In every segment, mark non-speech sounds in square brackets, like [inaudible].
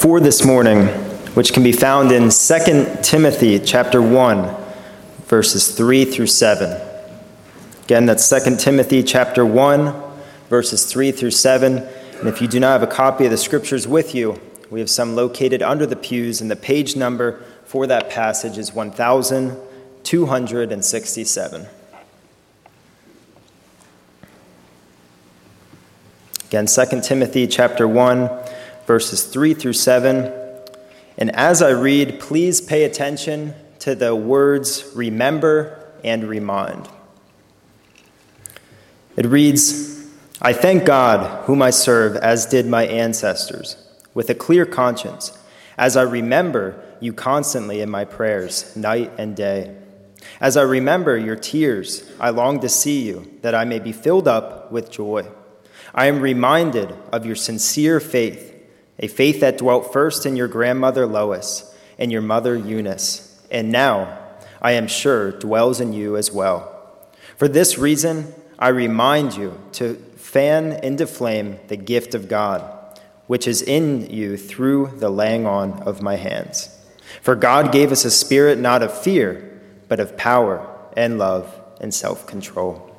for this morning, which can be found in 2 Timothy chapter 1, verses 3 through 7. Again, that's 2 Timothy chapter 1, verses 3 through 7. And if you do not have a copy of the scriptures with you, we have some located under the pews, and the page number for that passage is 1267. Again, 2 Timothy chapter 1 verses 3 through 7. And as I read, please pay attention to the words remember and remind. It reads I thank God, whom I serve, as did my ancestors, with a clear conscience, as I remember you constantly in my prayers, night and day. As I remember your tears, I long to see you, that I may be filled up with joy. I am reminded of your sincere faith a faith that dwelt first in your grandmother Lois and your mother Eunice, and now, I am sure, dwells in you as well. For this reason, I remind you to fan into flame the gift of God, which is in you through the laying on of my hands. For God gave us a spirit not of fear, but of power and love and self control.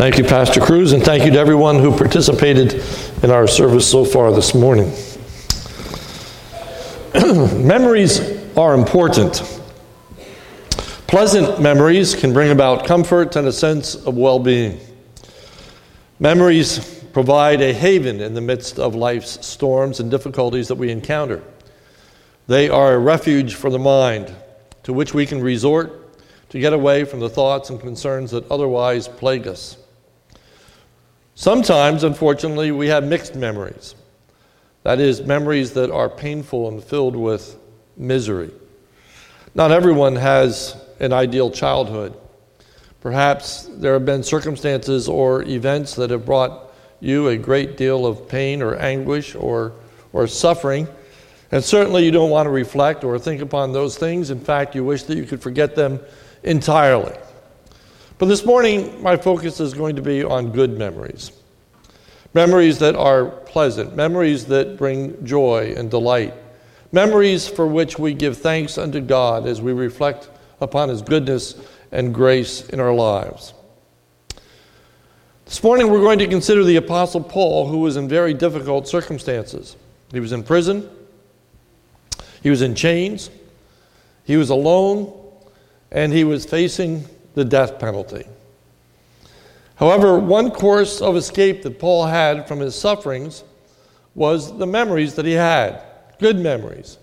Thank you, Pastor Cruz, and thank you to everyone who participated in our service so far this morning. [clears throat] memories are important. Pleasant memories can bring about comfort and a sense of well being. Memories provide a haven in the midst of life's storms and difficulties that we encounter. They are a refuge for the mind to which we can resort to get away from the thoughts and concerns that otherwise plague us. Sometimes, unfortunately, we have mixed memories. That is, memories that are painful and filled with misery. Not everyone has an ideal childhood. Perhaps there have been circumstances or events that have brought you a great deal of pain or anguish or, or suffering. And certainly you don't want to reflect or think upon those things. In fact, you wish that you could forget them entirely. But this morning, my focus is going to be on good memories. Memories that are pleasant, memories that bring joy and delight, memories for which we give thanks unto God as we reflect upon His goodness and grace in our lives. This morning, we're going to consider the Apostle Paul, who was in very difficult circumstances. He was in prison, he was in chains, he was alone, and he was facing the death penalty. However, one course of escape that Paul had from his sufferings was the memories that he had good memories,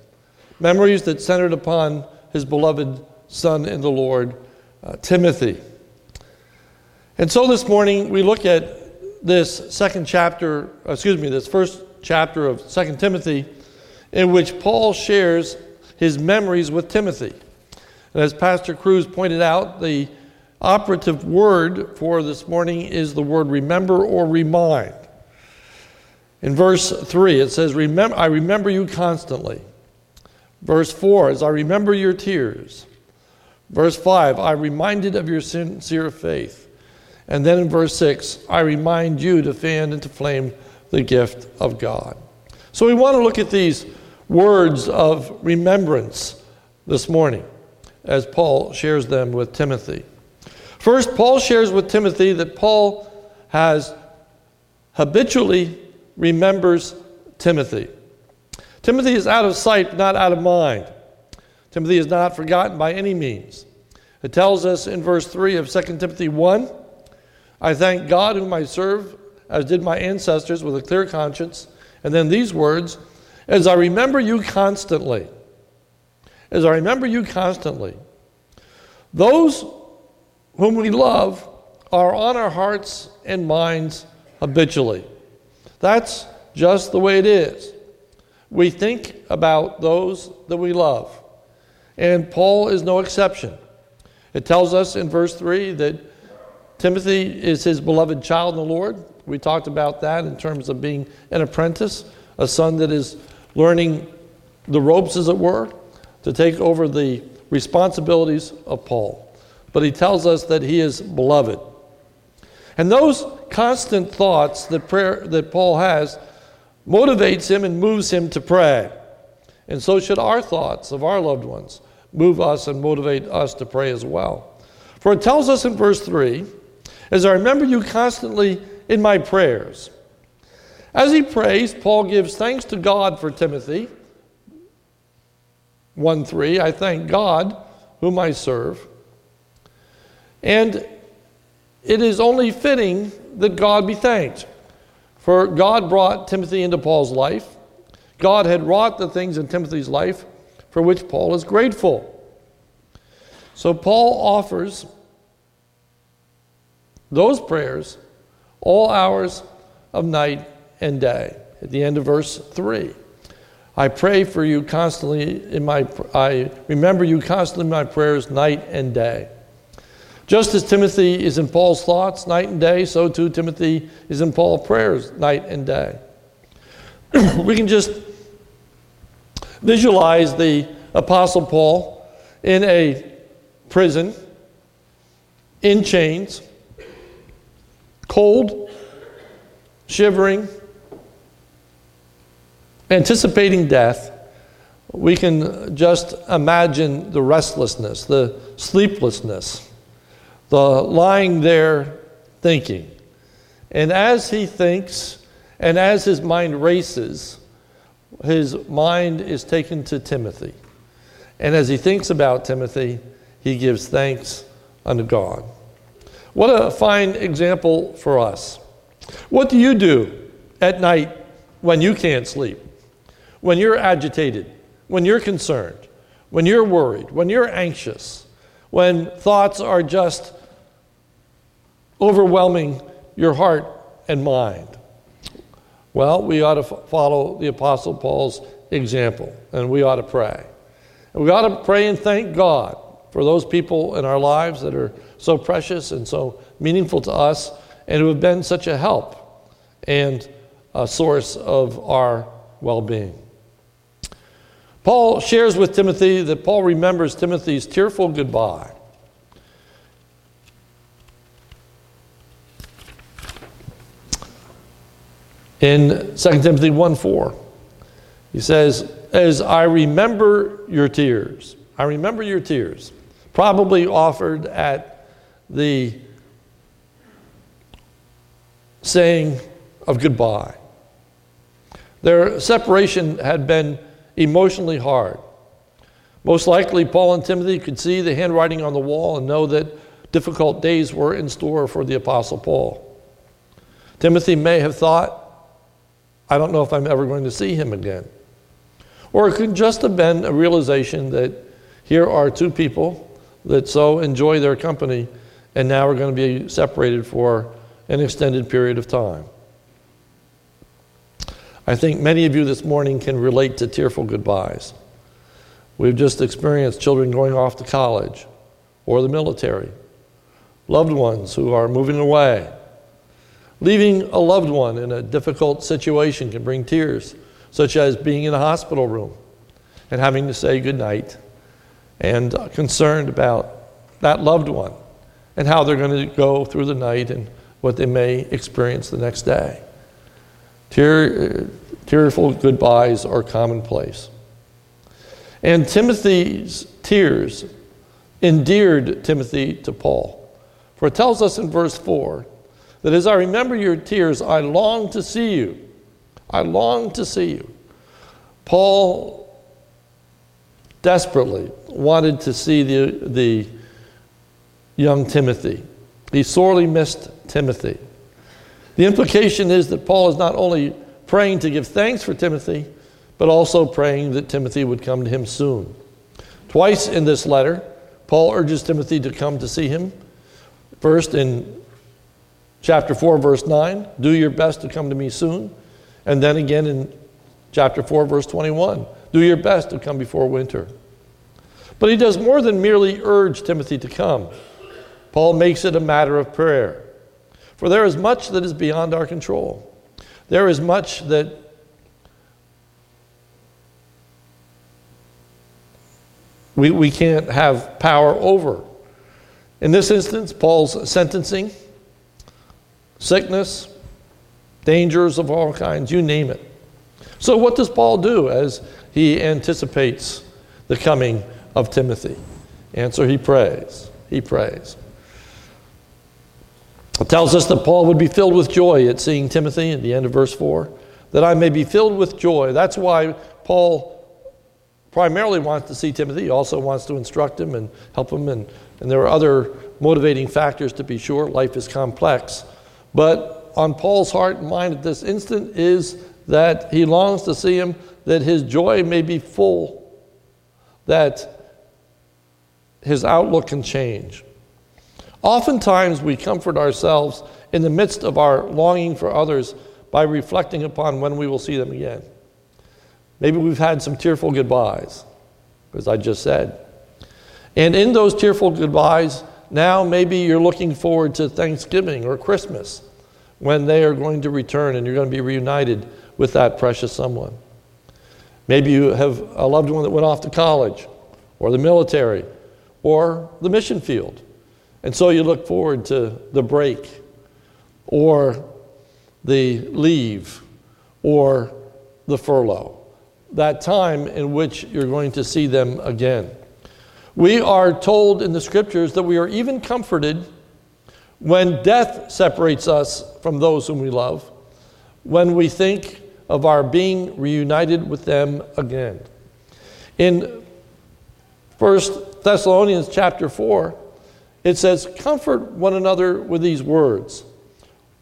memories that centered upon his beloved son in the Lord, uh, Timothy. And so this morning we look at this second chapter, excuse me, this first chapter of Second Timothy, in which Paul shares his memories with Timothy. And as Pastor Cruz pointed out, the operative word for this morning is the word remember or remind. In verse 3, it says, remember, I remember you constantly. Verse 4 is, I remember your tears. Verse 5, I reminded of your sincere faith. And then in verse 6, I remind you to fan into flame the gift of God. So we want to look at these words of remembrance this morning as Paul shares them with Timothy. First, Paul shares with Timothy that Paul has habitually remembers Timothy. Timothy is out of sight, not out of mind. Timothy is not forgotten by any means. It tells us in verse 3 of 2 Timothy 1 I thank God whom I serve, as did my ancestors, with a clear conscience. And then these words, as I remember you constantly. As I remember you constantly. Those whom we love are on our hearts and minds habitually. That's just the way it is. We think about those that we love. And Paul is no exception. It tells us in verse 3 that Timothy is his beloved child in the Lord. We talked about that in terms of being an apprentice, a son that is learning the ropes, as it were, to take over the responsibilities of Paul, but he tells us that he is beloved. And those constant thoughts that, prayer, that Paul has motivates him and moves him to pray. And so should our thoughts of our loved ones move us and motivate us to pray as well. For it tells us in verse 3 as I remember you constantly in my prayers. As he prays, Paul gives thanks to God for Timothy. 1 3, I thank God whom I serve. And it is only fitting that God be thanked. For God brought Timothy into Paul's life. God had wrought the things in Timothy's life for which Paul is grateful. So Paul offers those prayers all hours of night and day. At the end of verse 3. I pray for you constantly in my I remember you constantly in my prayers night and day. Just as Timothy is in Paul's thoughts night and day, so too Timothy is in Paul's prayers night and day. [clears throat] we can just visualize the apostle Paul in a prison in chains cold, shivering, anticipating death, we can just imagine the restlessness, the sleeplessness, the lying there thinking. And as he thinks, and as his mind races, his mind is taken to Timothy. And as he thinks about Timothy, he gives thanks unto God. What a fine example for us. What do you do at night when you can't sleep? When you're agitated, when you're concerned, when you're worried, when you're anxious, when thoughts are just overwhelming your heart and mind? Well, we ought to follow the Apostle Paul's example and we ought to pray. And we ought to pray and thank God for those people in our lives that are so precious and so meaningful to us and who have been such a help and a source of our well being. Paul shares with Timothy that Paul remembers Timothy's tearful goodbye. In 2 Timothy 1 4, he says, As I remember your tears, I remember your tears probably offered at the saying of goodbye. Their separation had been emotionally hard. Most likely, Paul and Timothy could see the handwriting on the wall and know that difficult days were in store for the Apostle Paul. Timothy may have thought, I don't know if I'm ever going to see him again. Or it could just have been a realization that here are two people that so enjoy their company and now are going to be separated for an extended period of time. I think many of you this morning can relate to tearful goodbyes. We've just experienced children going off to college or the military, loved ones who are moving away. Leaving a loved one in a difficult situation can bring tears, such as being in a hospital room and having to say goodnight and concerned about that loved one and how they're going to go through the night and what they may experience the next day. Tear, tearful goodbyes are commonplace. And Timothy's tears endeared Timothy to Paul. For it tells us in verse 4 that as I remember your tears, I long to see you. I long to see you. Paul desperately wanted to see the, the young Timothy. He sorely missed Timothy. The implication is that Paul is not only praying to give thanks for Timothy, but also praying that Timothy would come to him soon. Twice in this letter, Paul urges Timothy to come to see him. First, in chapter 4, verse 9, do your best to come to me soon. And then again in chapter 4, verse 21, do your best to come before winter. But he does more than merely urge Timothy to come. Paul makes it a matter of prayer. For there is much that is beyond our control. There is much that we, we can't have power over. In this instance, Paul's sentencing, sickness, dangers of all kinds, you name it. So, what does Paul do as he anticipates the coming of Timothy? Answer, he prays. He prays. It tells us that Paul would be filled with joy at seeing Timothy at the end of verse 4, that I may be filled with joy. That's why Paul primarily wants to see Timothy. He also wants to instruct him and help him, and, and there are other motivating factors to be sure. Life is complex. But on Paul's heart and mind at this instant is that he longs to see him, that his joy may be full, that his outlook can change. Oftentimes, we comfort ourselves in the midst of our longing for others by reflecting upon when we will see them again. Maybe we've had some tearful goodbyes, as I just said. And in those tearful goodbyes, now maybe you're looking forward to Thanksgiving or Christmas when they are going to return and you're going to be reunited with that precious someone. Maybe you have a loved one that went off to college or the military or the mission field. And so you look forward to the break or the leave or the furlough, that time in which you're going to see them again. We are told in the scriptures that we are even comforted when death separates us from those whom we love, when we think of our being reunited with them again. In 1 Thessalonians chapter 4, it says, Comfort one another with these words.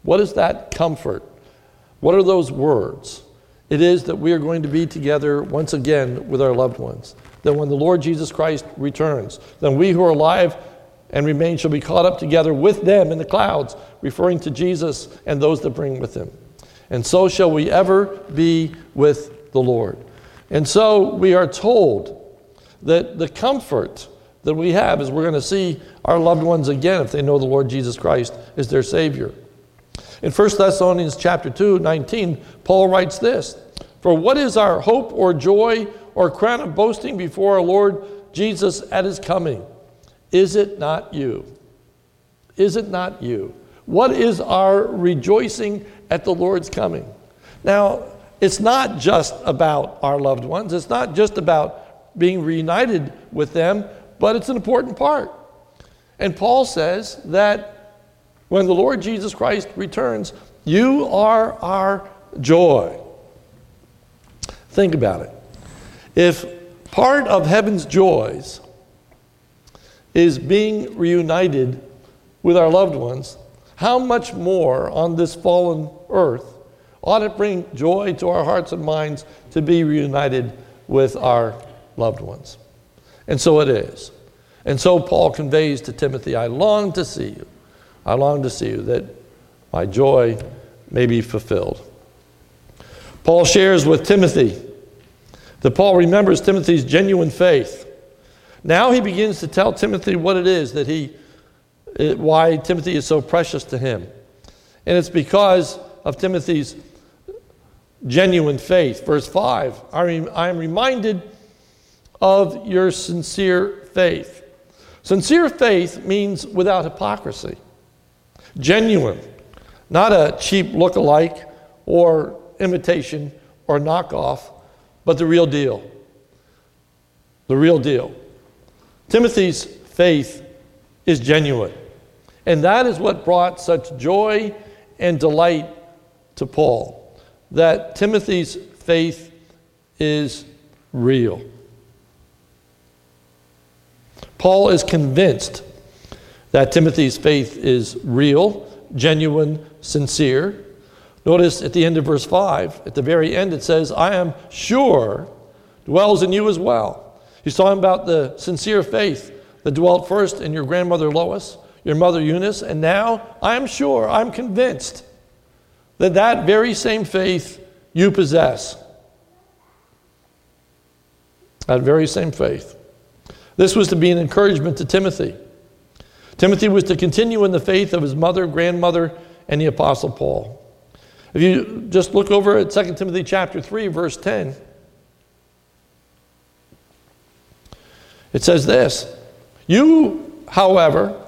What is that comfort? What are those words? It is that we are going to be together once again with our loved ones. That when the Lord Jesus Christ returns, then we who are alive and remain shall be caught up together with them in the clouds, referring to Jesus and those that bring with him. And so shall we ever be with the Lord. And so we are told that the comfort that we have is we're going to see our loved ones again if they know the Lord Jesus Christ is their Savior. In 1 Thessalonians chapter 2, 19, Paul writes this For what is our hope or joy or crown of boasting before our Lord Jesus at his coming? Is it not you? Is it not you? What is our rejoicing at the Lord's coming? Now, it's not just about our loved ones, it's not just about being reunited with them, but it's an important part. And Paul says that when the Lord Jesus Christ returns, you are our joy. Think about it. If part of heaven's joys is being reunited with our loved ones, how much more on this fallen earth ought it bring joy to our hearts and minds to be reunited with our loved ones? And so it is. And so Paul conveys to Timothy, I long to see you. I long to see you, that my joy may be fulfilled. Paul shares with Timothy that Paul remembers Timothy's genuine faith. Now he begins to tell Timothy what it is that he, eh, why Timothy is so precious to him. And it's because of Timothy's genuine faith. Verse 5 I am reminded of your sincere faith. Sincere faith means without hypocrisy, genuine, not a cheap look-alike or imitation or knockoff, but the real deal. The real deal. Timothy's faith is genuine. And that is what brought such joy and delight to Paul, that Timothy's faith is real. Paul is convinced that Timothy's faith is real, genuine, sincere. Notice at the end of verse 5, at the very end, it says, I am sure dwells in you as well. He's talking about the sincere faith that dwelt first in your grandmother Lois, your mother Eunice, and now I am sure, I'm convinced that that very same faith you possess. That very same faith. This was to be an encouragement to Timothy. Timothy was to continue in the faith of his mother, grandmother, and the Apostle Paul. If you just look over at 2 Timothy chapter 3, verse 10, It says this You, however,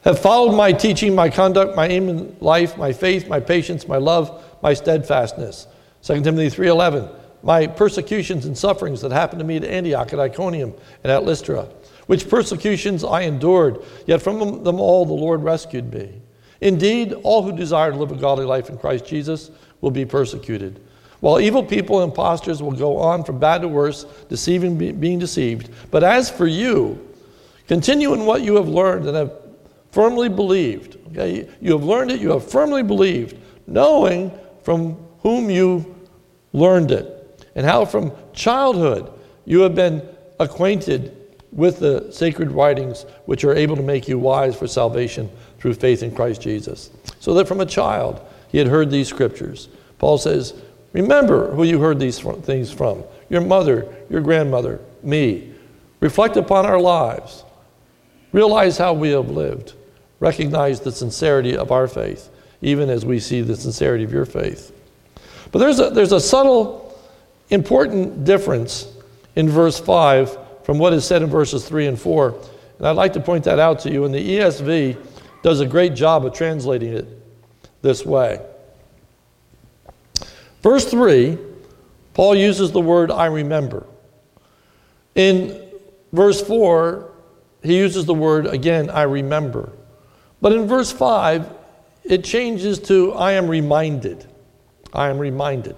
have followed my teaching, my conduct, my aim in life, my faith, my patience, my love, my steadfastness. 2 Timothy 3:11 My persecutions and sufferings that happened to me at Antioch, at Iconium, and at Lystra, which persecutions I endured, yet from them all the Lord rescued me. Indeed, all who desire to live a godly life in Christ Jesus will be persecuted. While evil people and impostors will go on from bad to worse, deceiving, being deceived. But as for you, continue in what you have learned and have firmly believed. Okay? You have learned it, you have firmly believed, knowing from whom you learned it, and how from childhood you have been acquainted with the sacred writings which are able to make you wise for salvation through faith in Christ Jesus. So that from a child he had heard these scriptures. Paul says, Remember who you heard these things from your mother, your grandmother, me. Reflect upon our lives. Realize how we have lived. Recognize the sincerity of our faith, even as we see the sincerity of your faith. But there's a, there's a subtle, important difference in verse 5 from what is said in verses 3 and 4. And I'd like to point that out to you. And the ESV does a great job of translating it this way. Verse 3, Paul uses the word I remember. In verse 4, he uses the word again, I remember. But in verse 5, it changes to I am reminded. I am reminded.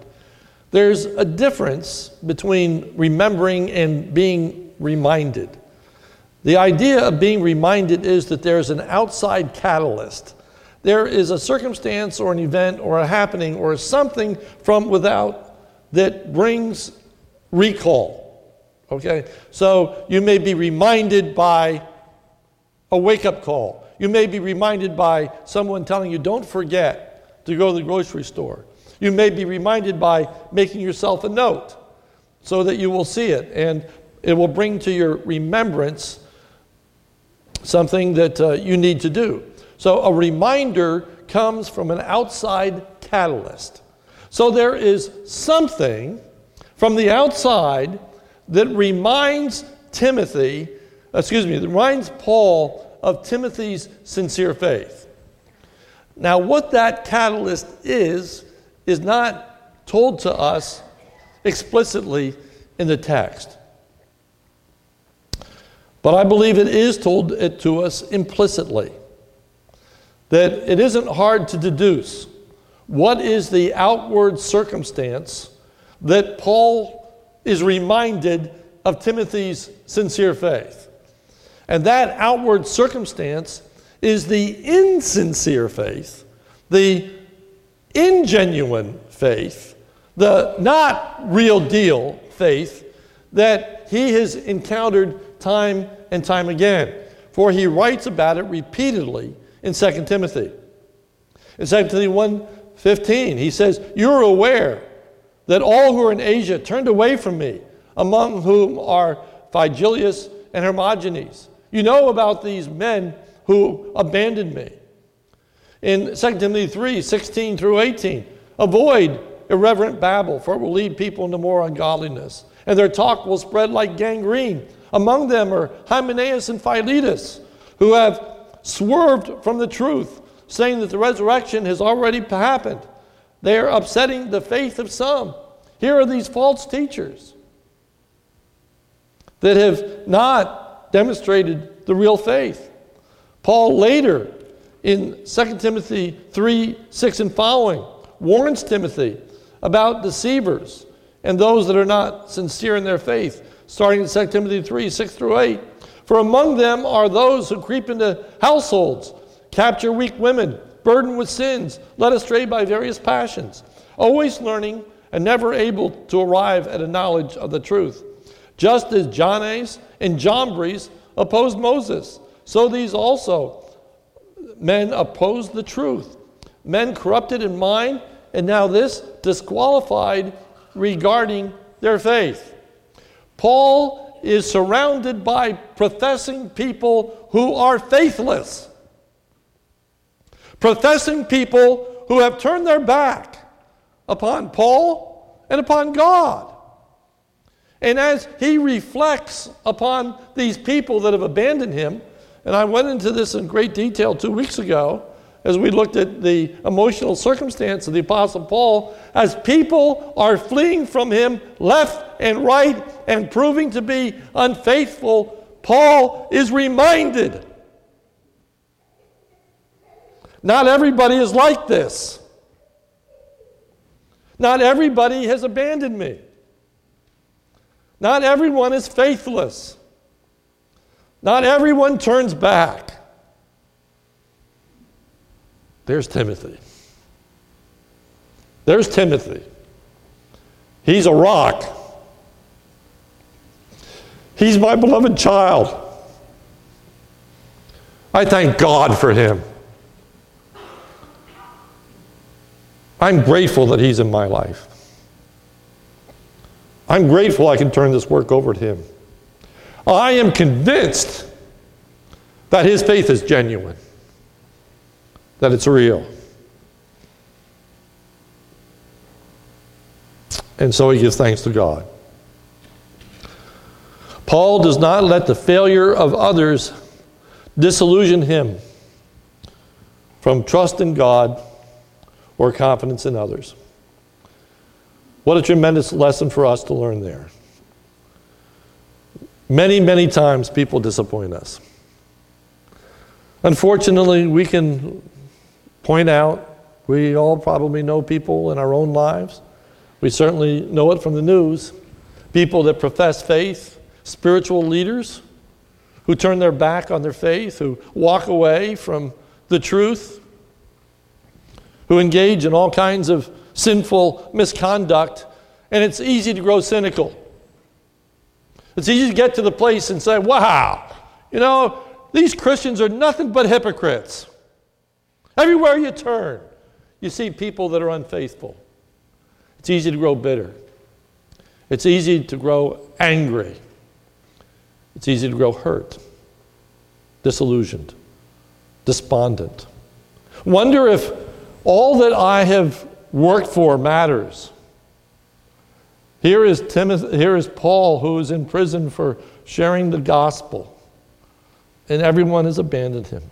There's a difference between remembering and being reminded. The idea of being reminded is that there's an outside catalyst there is a circumstance or an event or a happening or something from without that brings recall. Okay? So you may be reminded by a wake up call. You may be reminded by someone telling you, don't forget to go to the grocery store. You may be reminded by making yourself a note so that you will see it and it will bring to your remembrance something that uh, you need to do. So a reminder comes from an outside catalyst. So there is something from the outside that reminds Timothy, excuse me, that reminds Paul of Timothy's sincere faith. Now, what that catalyst is, is not told to us explicitly in the text. But I believe it is told it to us implicitly that it isn't hard to deduce what is the outward circumstance that Paul is reminded of Timothy's sincere faith. And that outward circumstance is the insincere faith, the ingenuine faith, the not real deal faith that he has encountered time and time again. For he writes about it repeatedly in 2 Timothy. In 2 Timothy 1:15, he says, "You're aware that all who are in Asia turned away from me, among whom are Phygelus and Hermogenes. You know about these men who abandoned me." In 2 Timothy 3, 16 through 18, avoid irreverent babble, for it will lead people into more ungodliness, and their talk will spread like gangrene. Among them are Hymenaeus and Philetus, who have swerved from the truth, saying that the resurrection has already happened. They are upsetting the faith of some. Here are these false teachers that have not demonstrated the real faith. Paul later in 2 Timothy 3 6 and following warns Timothy about deceivers and those that are not sincere in their faith, starting in 2 Timothy 3 6 through 8. For among them are those who creep into households, capture weak women, burdened with sins, led astray by various passions, always learning and never able to arrive at a knowledge of the truth. Just as Jannes and Jambres opposed Moses, so these also men opposed the truth. Men corrupted in mind, and now this disqualified regarding their faith. Paul is surrounded by professing people who are faithless, professing people who have turned their back upon Paul and upon God. And as he reflects upon these people that have abandoned him, and I went into this in great detail two weeks ago as we looked at the emotional circumstance of the Apostle Paul, as people are fleeing from him left and right and proving to be unfaithful, Paul is reminded. Not everybody is like this. Not everybody has abandoned me. Not everyone is faithless. Not everyone turns back. There's Timothy. There's Timothy. He's a rock. He's my beloved child. I thank God for him. I'm grateful that he's in my life. I'm grateful I can turn this work over to him. I am convinced that his faith is genuine, that it's real. And so he gives thanks to God. Paul does not let the failure of others disillusion him from trust in God or confidence in others. What a tremendous lesson for us to learn there. Many, many times people disappoint us. Unfortunately, we can point out, we all probably know people in our own lives. We certainly know it from the news. People that profess faith, spiritual leaders who turn their back on their faith, who walk away from the truth, who engage in all kinds of sinful misconduct, and it's easy to grow cynical. It's easy to get to the place and say, wow, you know, these Christians are nothing but hypocrites. Everywhere you turn, you see people that are unfaithful. It's easy to grow bitter. It's easy to grow angry. It's easy to grow hurt, disillusioned, despondent. Wonder if all that I have worked for matters. Here is, Timothy, here is Paul, who is in prison for sharing the gospel, and everyone has abandoned him.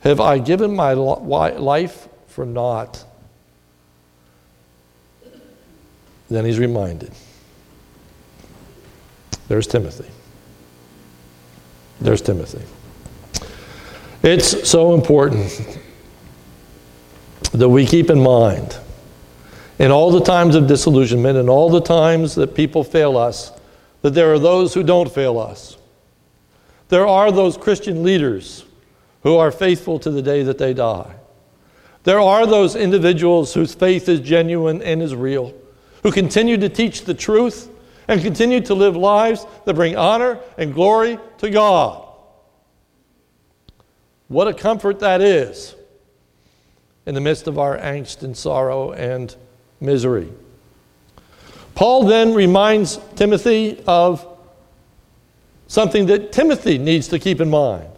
Have I given my life for naught? Then he's reminded. There's Timothy. There's Timothy. It's so important that we keep in mind in all the times of disillusionment and all the times that people fail us, that there are those who don't fail us. There are those Christian leaders who are faithful to the day that they die. There are those individuals whose faith is genuine and is real, who continue to teach the truth and continue to live lives that bring honor and glory to God. What a comfort that is in the midst of our angst and sorrow and misery. Paul then reminds Timothy of something that Timothy needs to keep in mind.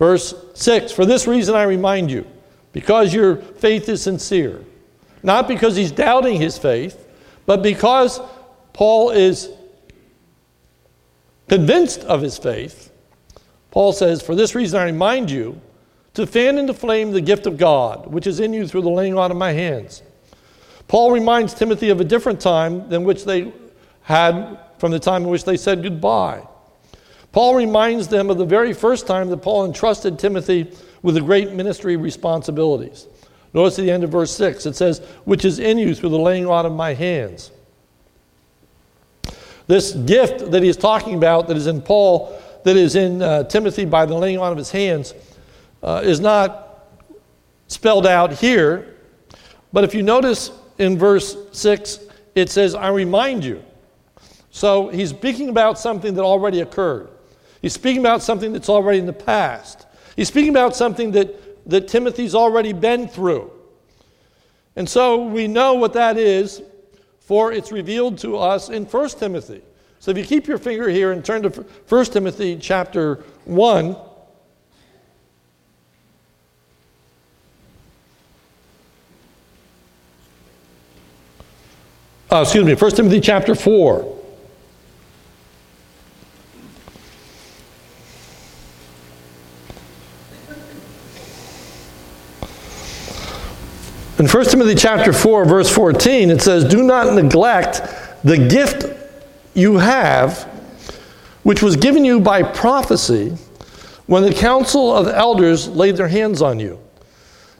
Verse 6 For this reason I remind you, because your faith is sincere. Not because he's doubting his faith, but because Paul is convinced of his faith. Paul says, For this reason I remind you to fan into flame the gift of God, which is in you through the laying on of my hands. Paul reminds Timothy of a different time than which they had from the time in which they said goodbye. Paul reminds them of the very first time that Paul entrusted Timothy with the great ministry responsibilities. Notice at the end of verse 6, it says, Which is in you through the laying on of my hands. This gift that he's talking about, that is in Paul, that is in uh, Timothy by the laying on of his hands, uh, is not spelled out here. But if you notice in verse 6, it says, I remind you. So he's speaking about something that already occurred. He's speaking about something that's already in the past. He's speaking about something that, that Timothy's already been through. And so we know what that is, for it's revealed to us in 1 Timothy. So if you keep your finger here and turn to 1 Timothy chapter 1, uh, excuse me, 1 Timothy chapter 4. In 1 Timothy chapter 4, verse 14, it says, Do not neglect the gift you have, which was given you by prophecy when the council of elders laid their hands on you.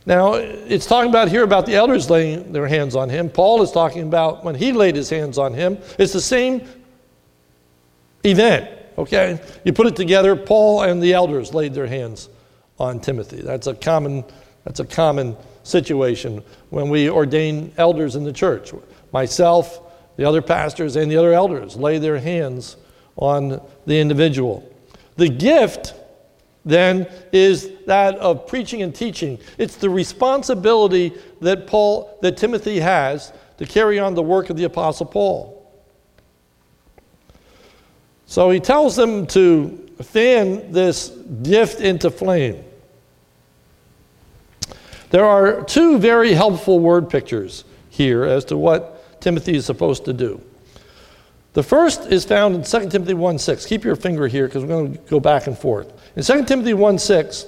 Now, it's talking about here about the elders laying their hands on him. Paul is talking about when he laid his hands on him. It's the same event, okay? You put it together, Paul and the elders laid their hands on Timothy. That's a common, that's a common situation when we ordain elders in the church. Myself, the other pastors, and the other elders lay their hands on the individual. The gift then is that of preaching and teaching. It's the responsibility that Paul that Timothy has to carry on the work of the apostle Paul. So he tells them to fan this gift into flame. There are two very helpful word pictures here as to what Timothy is supposed to do. The first is found in 2 Timothy 1 6. Keep your finger here because we're going to go back and forth. In 2 Timothy 1 6,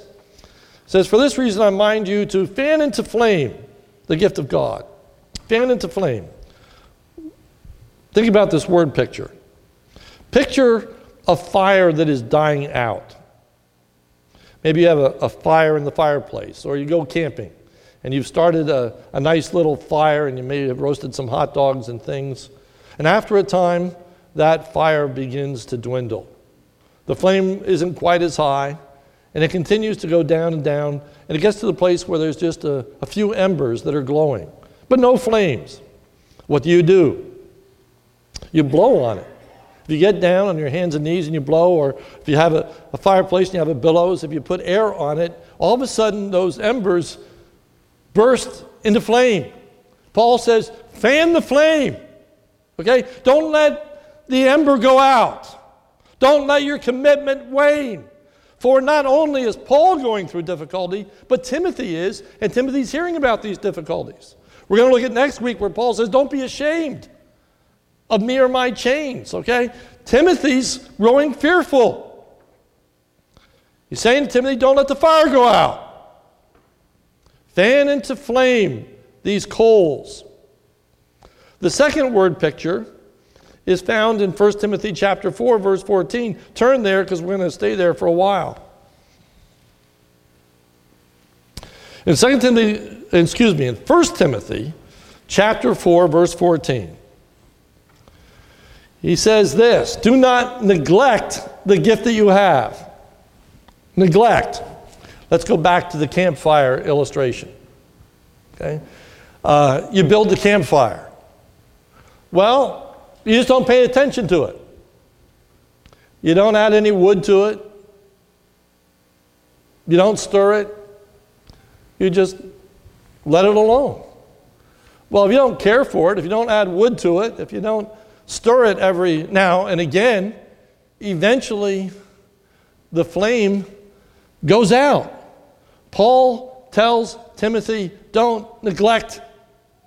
says, For this reason I mind you to fan into flame the gift of God. Fan into flame. Think about this word picture. Picture a fire that is dying out. Maybe you have a, a fire in the fireplace, or you go camping and you've started a, a nice little fire and you may have roasted some hot dogs and things. And after a time, that fire begins to dwindle. The flame isn't quite as high, and it continues to go down and down, and it gets to the place where there's just a, a few embers that are glowing, but no flames. What do you do? You blow on it. If you get down on your hands and knees and you blow, or if you have a, a fireplace and you have a billows, if you put air on it, all of a sudden those embers burst into flame. Paul says, fan the flame. Okay? Don't let the ember go out. Don't let your commitment wane. For not only is Paul going through difficulty, but Timothy is, and Timothy's hearing about these difficulties. We're going to look at next week where Paul says, Don't be ashamed of me or my chains, okay? Timothy's growing fearful. He's saying to Timothy, don't let the fire go out. Fan into flame these coals. The second word picture is found in 1 Timothy chapter 4 verse 14. Turn there because we're going to stay there for a while. In 2 Timothy, excuse me, in 1 Timothy chapter 4 verse 14. He says this Do not neglect the gift that you have. Neglect. Let's go back to the campfire illustration. Okay? Uh, you build the campfire. Well, you just don't pay attention to it. You don't add any wood to it. You don't stir it. You just let it alone. Well, if you don't care for it, if you don't add wood to it, if you don't stir it every now and again, eventually the flame goes out. Paul tells Timothy, don't neglect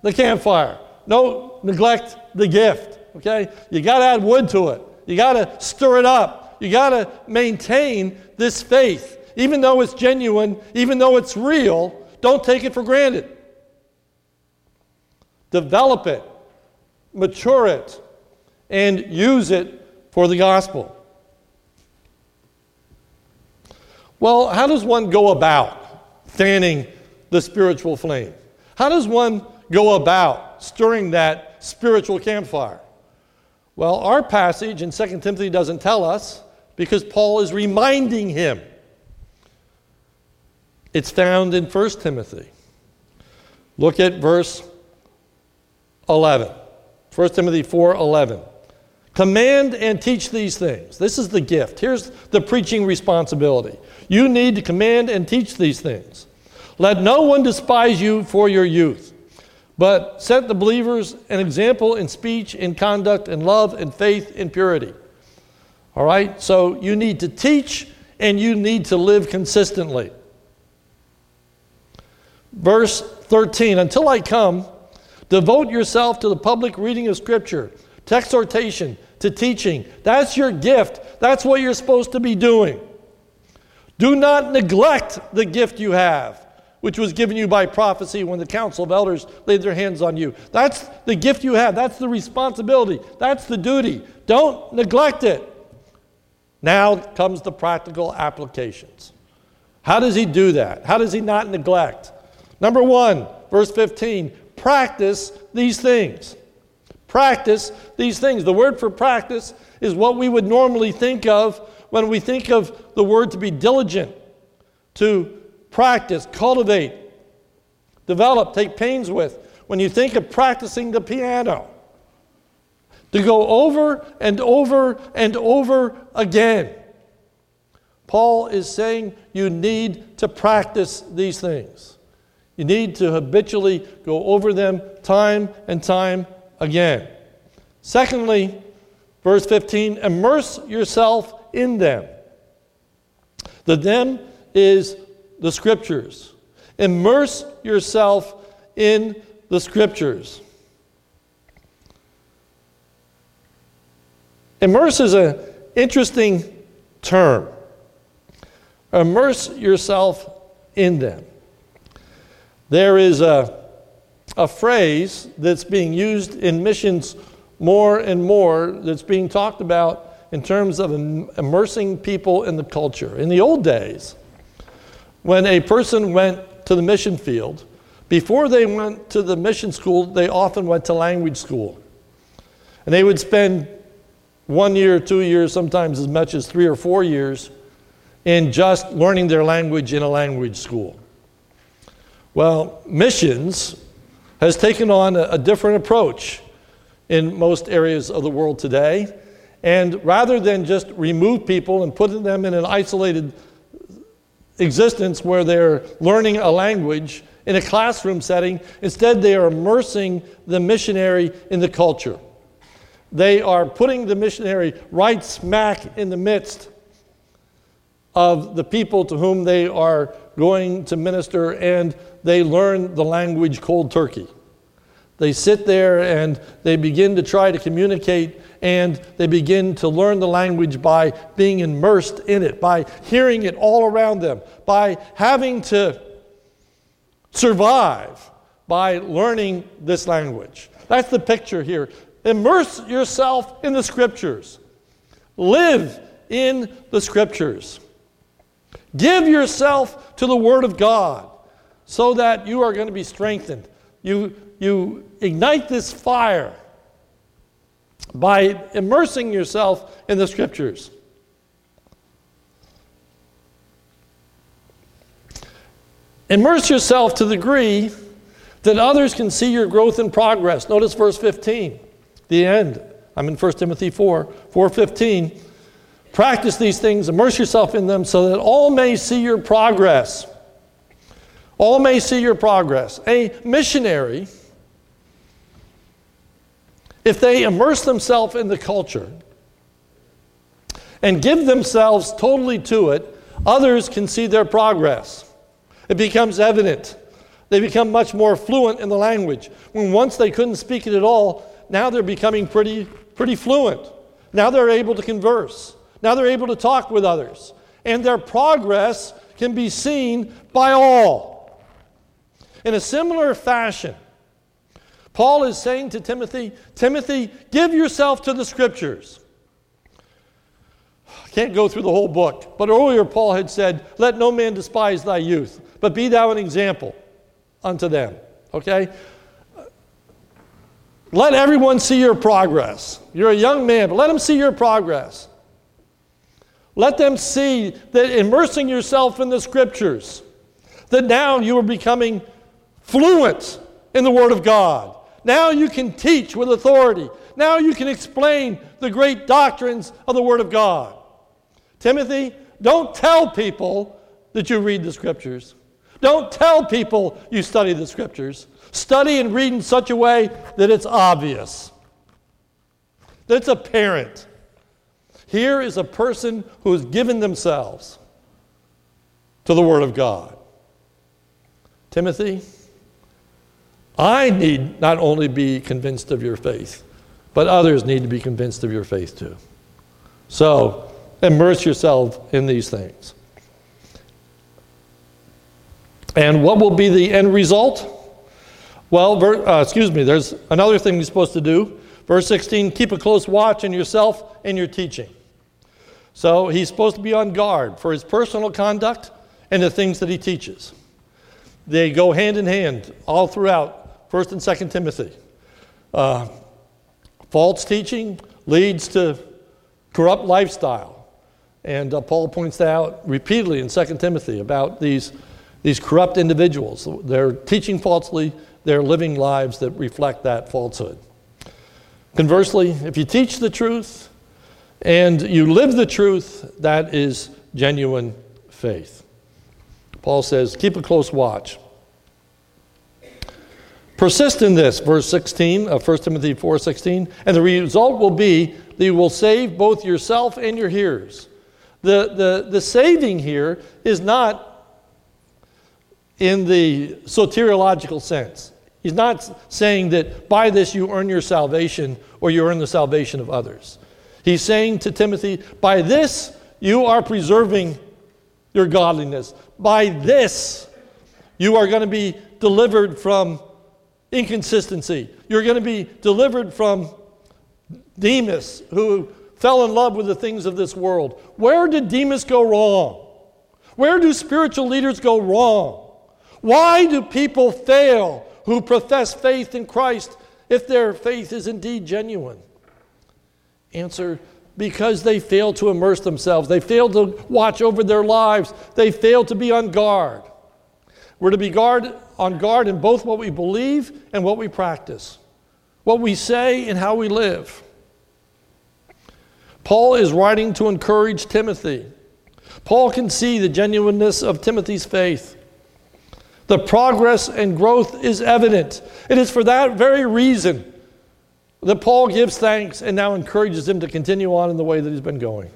the campfire. Don't neglect the gift. Okay? You got to add wood to it. You got to stir it up. You got to maintain this faith. Even though it's genuine, even though it's real, don't take it for granted. Develop it, mature it, and use it for the gospel. Well, how does one go about fanning the spiritual flame? How does one go about stirring that spiritual campfire? Well, our passage in 2 Timothy doesn't tell us because Paul is reminding him. It's found in 1 Timothy. Look at verse 11. 1 Timothy 4 11. Command and teach these things. This is the gift. Here's the preaching responsibility. You need to command and teach these things. Let no one despise you for your youth, but set the believers an example in speech, in conduct, in love, in faith, in purity. All right? So you need to teach and you need to live consistently. Verse 13 Until I come, Devote yourself to the public reading of Scripture, to exhortation, to teaching. That's your gift. That's what you're supposed to be doing. Do not neglect the gift you have, which was given you by prophecy when the council of elders laid their hands on you. That's the gift you have. That's the responsibility. That's the duty. Don't neglect it. Now comes the practical applications. How does he do that? How does he not neglect? Number one, verse 15 practice these things. Practice these things. The word for practice is what we would normally think of when we think of the word to be diligent, to practice, cultivate, develop, take pains with. When you think of practicing the piano, to go over and over and over again. Paul is saying you need to practice these things. You need to habitually go over them time and time again. Secondly, verse 15, immerse yourself in them. The them is the scriptures. Immerse yourself in the scriptures. Immerse is an interesting term. Immerse yourself in them. There is a, a phrase that's being used in missions more and more that's being talked about in terms of immersing people in the culture. In the old days, when a person went to the mission field, before they went to the mission school, they often went to language school. And they would spend one year, two years, sometimes as much as three or four years in just learning their language in a language school. Well, missions has taken on a, different approach in most areas of the world today. And rather than just remove people and put them in an isolated existence where they're learning a language in a classroom setting, instead they are immersing the missionary in the culture. They are putting the missionary right smack in the midst of the people to whom they are going to minister, and they learn the language cold turkey. They sit there and they begin to try to communicate and they begin to learn the language by being immersed in it, by hearing it all around them, by having to survive by learning this language. That's the picture here. Immerse yourself in the scriptures, live in the scriptures. Give yourself to the Word of God so that you are going to be strengthened. You, you ignite this fire by immersing yourself in the Scriptures. Immerse yourself to the degree that others can see your growth and progress. Notice verse 15, the end. I'm in 1 Timothy 4, 4:15. Practice these things, immerse yourself in them so that all may see your progress. All may see your progress. A missionary, if they immerse themselves in the culture and give themselves totally to it, others can see their progress. It becomes evident. They become much more fluent in the language. When once they couldn't speak it at all, now they're becoming pretty, pretty fluent. Now they're able to converse. Now they're able to talk with others, and their progress can be seen by all. In a similar fashion, Paul is saying to Timothy, Timothy, give yourself to the scriptures. I can't go through the whole book, but earlier Paul had said, Let no man despise thy youth, but be thou an example unto them. Okay? Let everyone see your progress. You're a young man, but let them see your progress. Let them see that immersing yourself in the scriptures, that now you are becoming fluent in the Word of God. Now you can teach with authority. Now you can explain the great doctrines of the Word of God. Timothy, don't tell people that you read the scriptures. Don't tell people you study the scriptures. Study and read in such a way that it's obvious, that it's apparent. Here is a person who has given themselves to the Word of God. Timothy, I need not only be convinced of your faith, but others need to be convinced of your faith too. So, immerse yourself in these things. And what will be the end result? Well, ver, uh, excuse me, there's another thing you're supposed to do. Verse 16 keep a close watch on yourself and your teaching. So he's supposed to be on guard for his personal conduct and the things that he teaches. They go hand in hand all throughout 1st and 2nd Timothy. Uh, false teaching leads to corrupt lifestyle. And uh, Paul points that out repeatedly in 2 Timothy about these, these corrupt individuals. They're teaching falsely, they're living lives that reflect that falsehood. Conversely, if you teach the truth and you live the truth, that is genuine faith. Paul says, keep a close watch. Persist in this, verse 16 of 1 Timothy 4:16, and the result will be that you will save both yourself and your hearers. The, the, the saving here is not in the soteriological sense. He's not saying that by this you earn your salvation or you earn the salvation of others. He's saying to Timothy, by this you are preserving your godliness. By this, you are going to be delivered from inconsistency. You're going to be delivered from Demas, who fell in love with the things of this world. Where did Demas go wrong? Where do spiritual leaders go wrong? Why do people fail who profess faith in Christ if their faith is indeed genuine? Answer because they fail to immerse themselves. They fail to watch over their lives. They fail to be on guard. We're to be guard, on guard in both what we believe and what we practice, what we say and how we live. Paul is writing to encourage Timothy. Paul can see the genuineness of Timothy's faith. The progress and growth is evident. It is for that very reason that Paul gives thanks and now encourages him to continue on in the way that he's been going.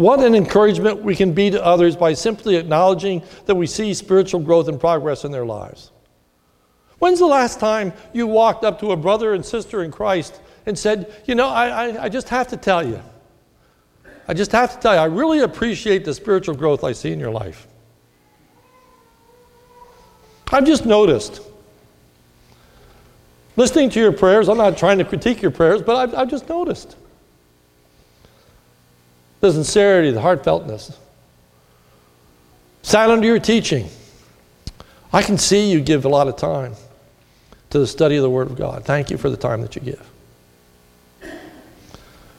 What an encouragement we can be to others by simply acknowledging that we see spiritual growth and progress in their lives. When's the last time you walked up to a brother and sister in Christ and said, You know, I, I, I just have to tell you, I just have to tell you, I really appreciate the spiritual growth I see in your life. I've just noticed Listening to your prayers, I'm not trying to critique your prayers, but I've, I've just noticed the sincerity, the heartfeltness. Sat under your teaching. I can see you give a lot of time to the study of the Word of God. Thank you for the time that you give.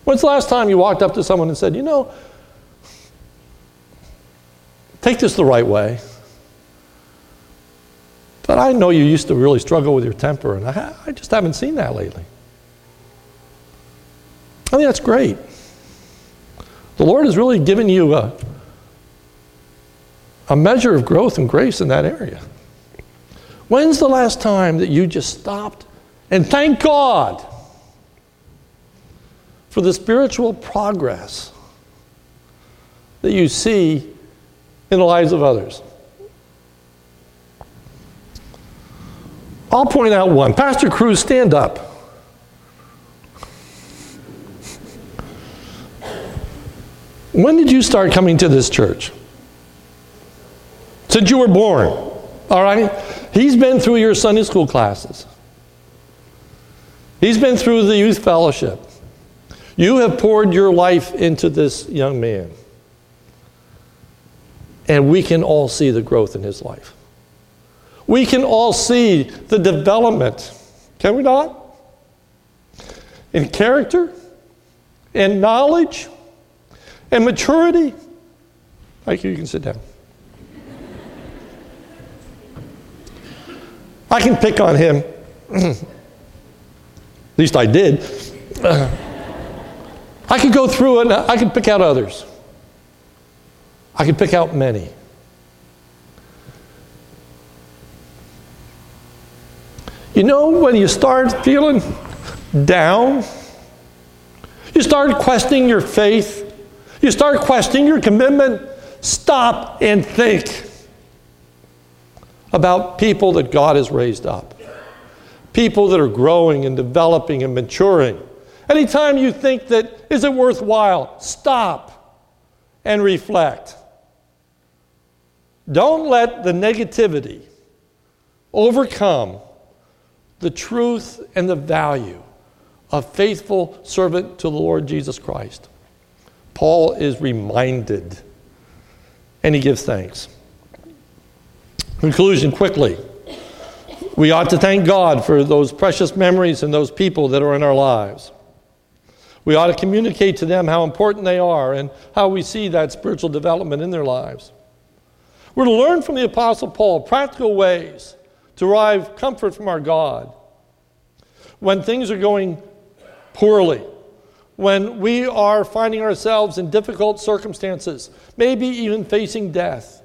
When's the last time you walked up to someone and said, You know, take this the right way? But I know you used to really struggle with your temper, and I, I just haven't seen that lately. I think that's great. The Lord has really given you a, a measure of growth and grace in that area. When's the last time that you just stopped and thank God for the spiritual progress that you see in the lives of others? I'll point out one. Pastor Cruz, stand up. When did you start coming to this church? Since you were born. All right? He's been through your Sunday school classes. He's been through the youth fellowship. You have poured your life into this young man. And we can all see the growth in his life we can all see the development, can we not? In character, in knowledge, and maturity. Thank you, you can sit down. I can pick on him. [clears throat] At least I did. [clears throat] I could go through it and I could pick out others. I could pick out many. You know, when you start feeling down, you start questioning your faith, you start questioning your commitment, stop and think. about people that God has raised up, people that are growing and developing and maturing. Anytime you think that, is it worthwhile? Stop and reflect. Don't let the negativity overcome the truth and the value of faithful servant to the Lord Jesus Christ. Paul is reminded and he gives thanks. Conclusion quickly. We ought to thank God for those precious memories and those people that are in our lives. We ought to communicate to them how important they are and how we see that spiritual development in their lives. We're to learn from the Apostle Paul practical ways to derive comfort from our God when things are going poorly, when we are finding ourselves in difficult circumstances, maybe even facing death,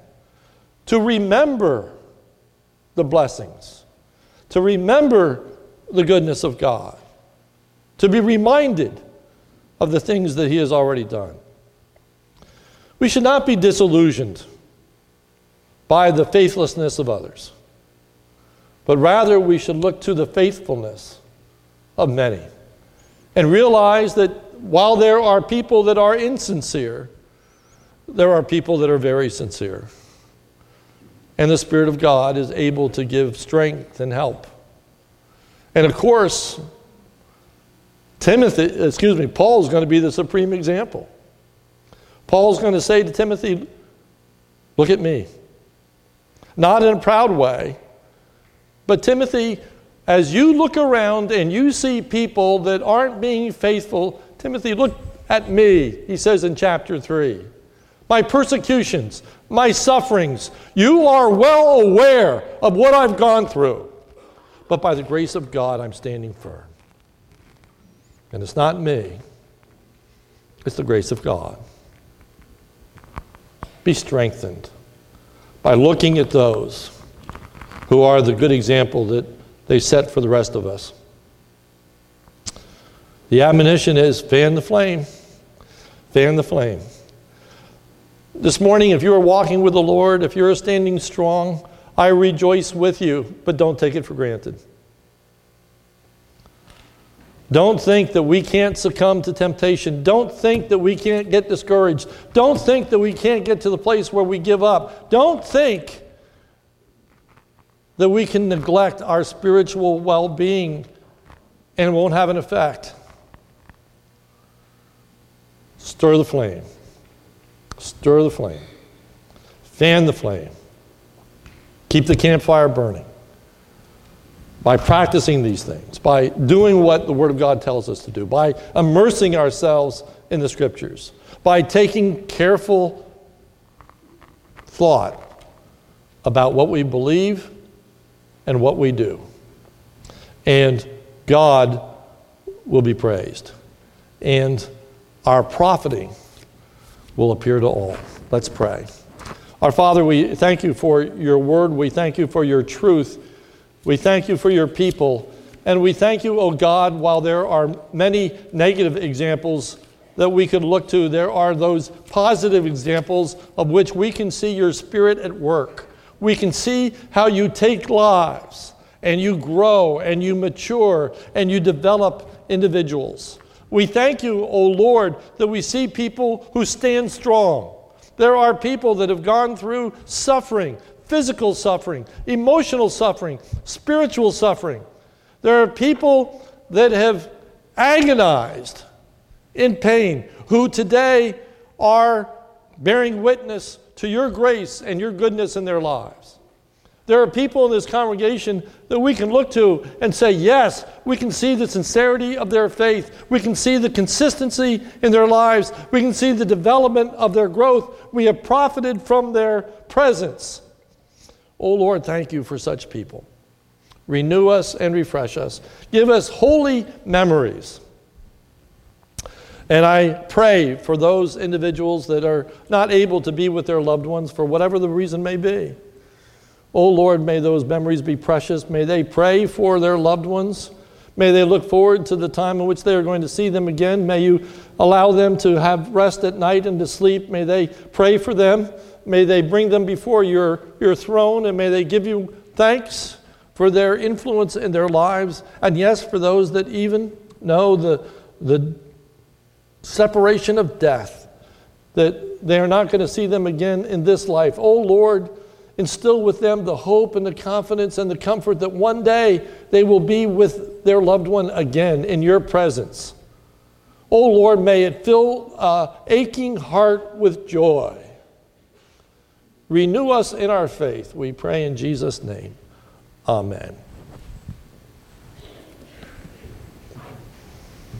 to remember the blessings, to remember the goodness of God, to be reminded of the things that He has already done. We should not be disillusioned by the faithlessness of others, but rather we should look to the faithfulness of many and realize that while there are people that are insincere, there are people that are very sincere. And the Spirit of God is able to give strength and help. And of course, Timothy, excuse me, Paul is going to be the supreme example. Paul's going to say to Timothy, Look at me. Not in a proud way, but Timothy, as you look around and you see people that aren't being faithful, Timothy, look at me, he says in chapter 3. My persecutions, my sufferings, you are well aware of what I've gone through. But by the grace of God, I'm standing firm. And it's not me, it's the grace of God. Be strengthened by looking at those who are the good example that they set for the rest of us. The admonition is fan the flame. Fan the flame. This morning, if you are walking with the Lord, if you're standing strong, I rejoice with you, but don't take it for granted. Don't think that we can't succumb to temptation. Don't think that we can't get discouraged. Don't think that we can't get to the place where we give up. Don't think that we can neglect our spiritual well being and won't have an effect. Stir the flame. Stir the flame. Fan the flame. Keep the campfire burning by practicing these things, by doing what the Word of God tells us to do, by immersing ourselves in the Scriptures, by taking careful thought about what we believe and what we do. And God will be praised. And our profiting will appear to all. Let's pray. Our Father, we thank you for your word. We thank you for your truth. We thank you for your people. And we thank you, O oh God, while there are many negative examples that we could look to, there are those positive examples of which we can see your spirit at work. We can see how you take lives and you grow and you mature and you develop individuals. We thank you, O Lord, that we see people who stand strong. There are people that have gone through suffering, physical suffering, emotional suffering, spiritual suffering. There are people that have agonized in pain who today are bearing witness to your grace and your goodness in their lives. There are people in this congregation that we can look to and say, yes, we can see the sincerity of their faith. We can see the consistency in their lives. We can see the development of their growth. We have profited from their presence. Oh Lord, thank you for such people. Renew us and refresh us. Give us holy memories. And I pray for those individuals that are not able to be with their loved ones for whatever the reason may be. Oh Lord, may those memories be precious. May they pray for their loved ones. May they look forward to the time in which they are going to see them again. May you allow them to have rest at night and to sleep. May they pray for them. May they bring them before your, your throne, and may they give you thanks for their influence in their lives. And yes, for those that even know the, the separation of death, that they are not going to see them again in this life. Oh Lord, instill with them the hope and the confidence and the comfort that one day they will be with their loved one again in your presence. Oh Lord, may it fill a aching heart with joy. Renew us in our faith, we pray in Jesus' name. Amen.